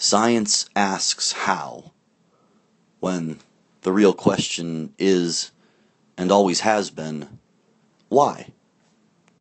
Science asks how, when the real question is, and always has been, why?